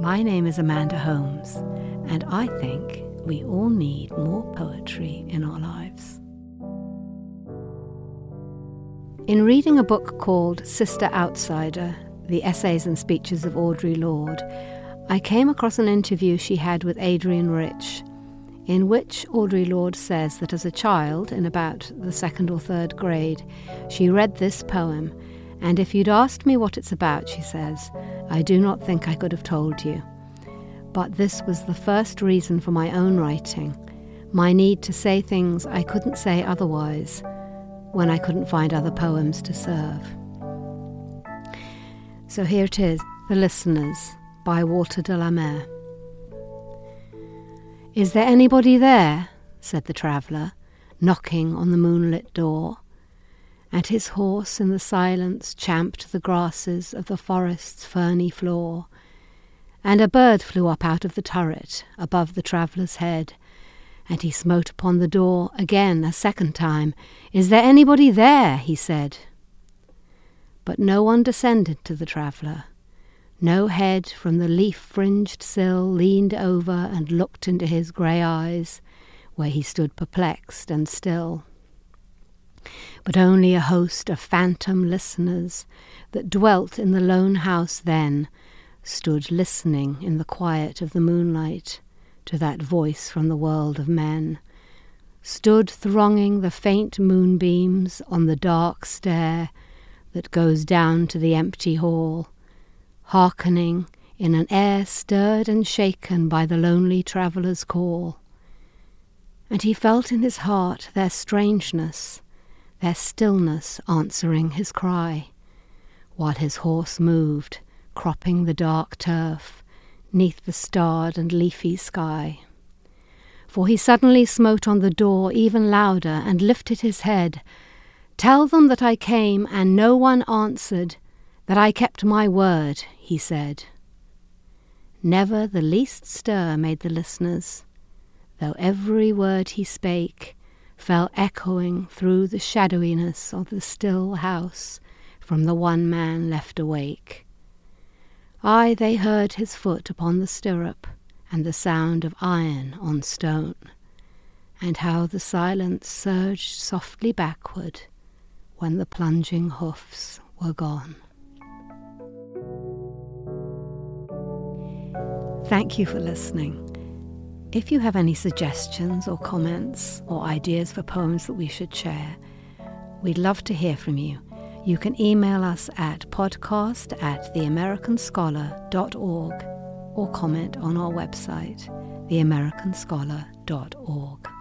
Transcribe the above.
My name is Amanda Holmes, and I think we all need more poetry in our lives. In reading a book called Sister Outsider The Essays and Speeches of Audre Lorde, I came across an interview she had with Adrienne Rich, in which Audre Lorde says that as a child, in about the second or third grade, she read this poem, and if you'd asked me what it's about, she says, I do not think I could have told you. But this was the first reason for my own writing, my need to say things I couldn't say otherwise when I couldn't find other poems to serve. So here it is The Listeners by Walter de la Mare. Is there anybody there? said the traveller, knocking on the moonlit door and his horse in the silence champed the grasses of the forest's ferny floor. And a bird flew up out of the turret above the traveller's head, and he smote upon the door again a second time. Is there anybody there? he said. But no one descended to the traveller. No head from the leaf fringed sill leaned over and looked into his grey eyes, where he stood perplexed and still. But only a host of phantom listeners that dwelt in the lone house then stood listening in the quiet of the moonlight to that voice from the world of men, stood thronging the faint moonbeams on the dark stair that goes down to the empty hall, hearkening in an air stirred and shaken by the lonely traveller's call. And he felt in his heart their strangeness, their stillness answering his cry, while his horse moved, cropping the dark turf, neath the starred and leafy sky. For he suddenly smote on the door even louder and lifted his head. Tell them that I came and no one answered, that I kept my word, he said. Never the least stir made the listeners, though every word he spake fell echoing through the shadowiness of the still house from the one man left awake. Aye, they heard his foot upon the stirrup and the sound of iron on stone, and how the silence surged softly backward when the plunging hoofs were gone. Thank you for listening. If you have any suggestions or comments or ideas for poems that we should share, we'd love to hear from you. You can email us at podcast at theamericanscholar.org or comment on our website, theamericanscholar.org.